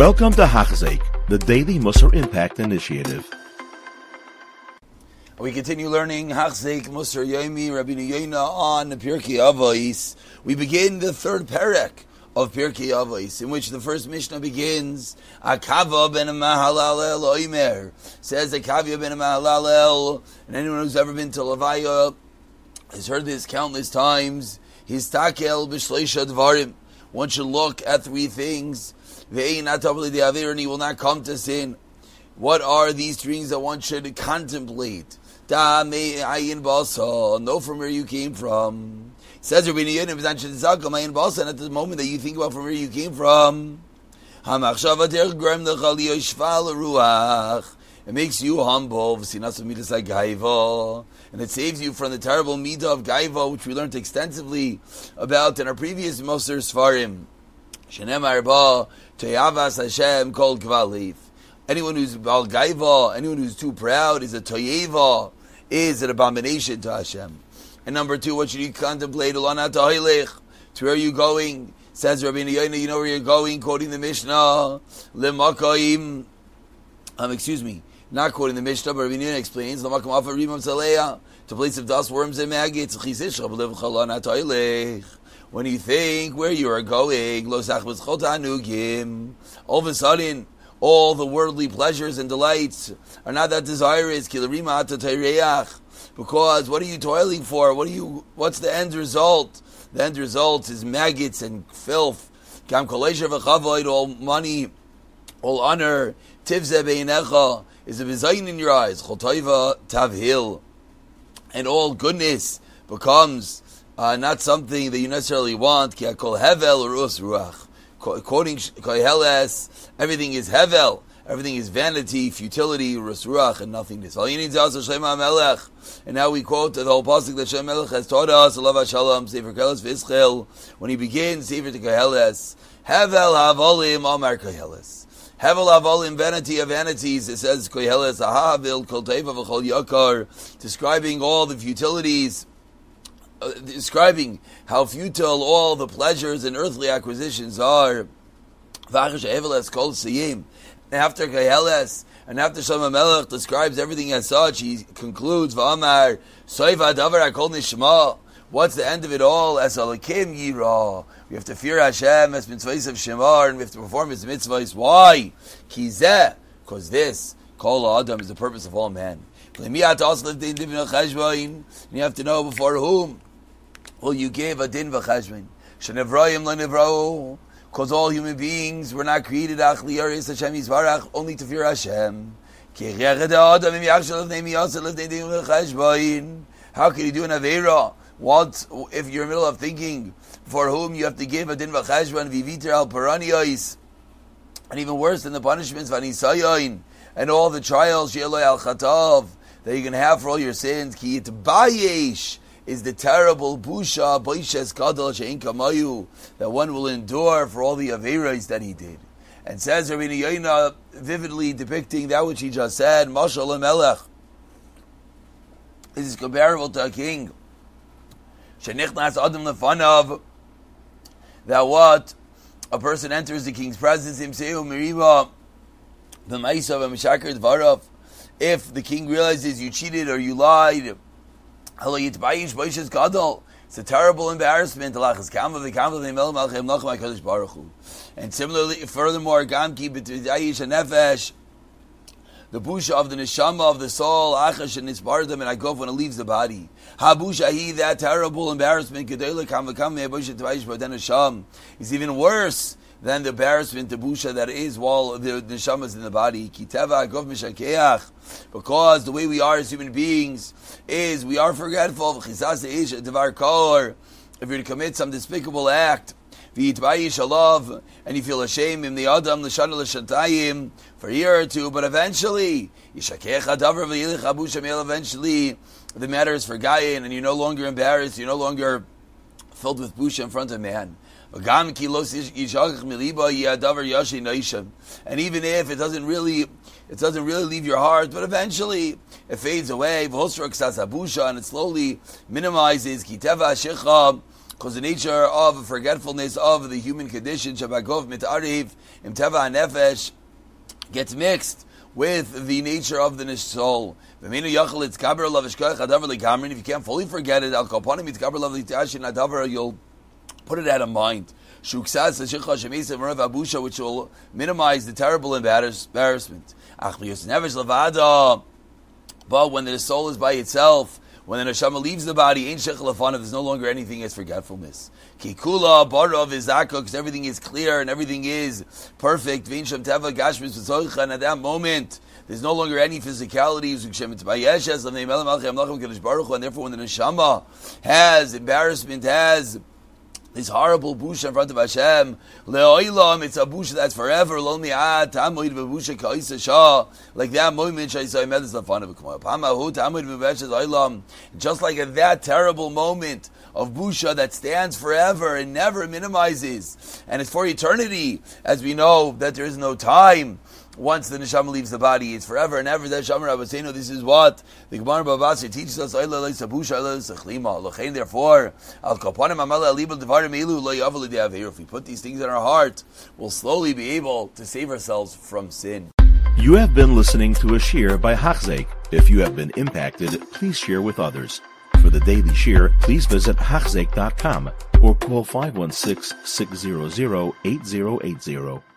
Welcome to Hachzik, the Daily Musar Impact Initiative. We continue learning Hachzik Musar Yomi Rabbi Yoina on Pirkei Avos. We begin the third perek of Pirkei Avos, in which the first Mishnah begins. Akava ben Mahalalel Oimer says Akavia ben Mahalalel, and anyone who's ever been to Levaya has heard this countless times. His takel b'shleisha dvarim. One should look at three things. And he will not come to sin. What are these things that one should contemplate? Know from where you came from. Says Rabbi basa. And at the moment that you think about from where you came from, it makes you humble. And it saves you from the terrible midah of gaiva, which we learned extensively about in our previous Musar Sfarim. Shenemar ba toyavas Hashem called kvalif. Anyone who's bal gaiva, anyone who's too proud, is a toyeva is an abomination to Hashem. And number two, what should you contemplate? To where are you going? Says Rabbi Yoina, you know where you're going, quoting the Mishnah. Lemakaim. Um, excuse me, not quoting the Mishnah, but Rabbi Yoina explains, Lemakom afa rimam to place of dust, worms, and maggots. When you think where you are going, all of a sudden, all the worldly pleasures and delights are not that desirous. Because what are you toiling for? What are you? What's the end result? The end result is maggots and filth. All money, all honor, is a bizayin in your eyes. and all goodness becomes uh, not something that you necessarily want. Ki hevel ruach quoting Koheles, everything is hevel, everything is vanity, futility, rusruach, and nothingness. All you need is Shema Melech. And now we quote the whole pasuk that Shem Melech has taught us, Allah Shalom, Sefer Koheles Vizchel, when he begins Sefer to Koheles, hevel havolim Amar Koheles. Hevel havolim, vanity of vanities, it says Koheles, ahavil kol teva yakar, describing all the futilities, uh, describing how futile all the pleasures and earthly acquisitions are. After Koheles and after Shama Melech describes everything as such, he concludes, V'amar, Soiva davar. What's the end of it all? As alakim yira. We have to fear Hashem as mitzvahs of Shemar, and we have to perform his mitzvahs. Why? Kizeh. Because this, Kol Adam, is the purpose of all men. And you have to know before whom well, you gave a din v'chashmin. Shenevrayim lenevrau. Because all human beings were not created achli yaris Hashem yisvarach only to fear Hashem. How can you do an avera? What if you're in the middle of thinking for whom you have to give a din v'chashvan viviter al paraniyos, and even worse than the punishments v'anisayin and all the trials she'eloi al chatav that you can have for all your sins ki bayesh is the terrible busha boishes kadal shein kamayu that one will endure for all the averas that he did. And says Rabbi Yoina, vividly depicting that which he just said, Mashal Melech. This is comparable to a king. Shenichnas Adam Lefanav. That what? A person enters the king's presence, Imseu oh, Miriva, the Maisav and Dvarav. If the king realizes you cheated or you lied, it's a terrible embarrassment. And similarly, furthermore, the busha of the neshama of the soul, achash and nisbardim, and I go when it leaves the body. Habusha he that terrible embarrassment, is even worse than the embarrassment, the busha that is while the neshama is in the body. Kiteva agov mishakeach because the way we are as human beings is we are forgetful. If you're to commit some despicable act, and you feel ashamed in the adam for a year or two, but eventually, eventually the matter is forgotten, and you're no longer embarrassed, you're no longer filled with busha in front of man. And even if it doesn't really it doesn't really leave your heart, but eventually it fades away, and it slowly minimizes because the nature of forgetfulness of the human condition, Shabakov mitariv imteva and nefesh, gets mixed with the nature of the soul. If you can't fully forget it, you'll put it out of mind. Which will minimize the terrible embarrassment. But when the soul is by itself, when the neshama leaves the body, ain't shech there's no longer anything as forgetfulness. Kikula barav is because everything is clear and everything is perfect. V'insham teva gashmis and at that moment, there's no longer any physicality. And therefore, when the neshama has embarrassment, has this horrible busha in front of Hashem. Le'oilam, it's a busha that's forever. Lo mi'at, tamoid ka'isa shah. Like that moment, Shaisai Medes lafana b'kmoy. Pamahu, tamoid b'beshes oilam. Just like at that terrible moment of busha that stands forever and never minimizes. And it's for eternity, as we know that there is no time once the neshama leaves the body, it's forever and ever. That Shamar Abbaseinu, this is what the Gemara Babasir teaches us. Therefore, if we put these things in our heart, we'll slowly be able to save ourselves from sin. You have been listening to a shiur by Hachzik. If you have been impacted, please share with others. For the daily shiur, please visit Hachzik.com or call 516 600 8080.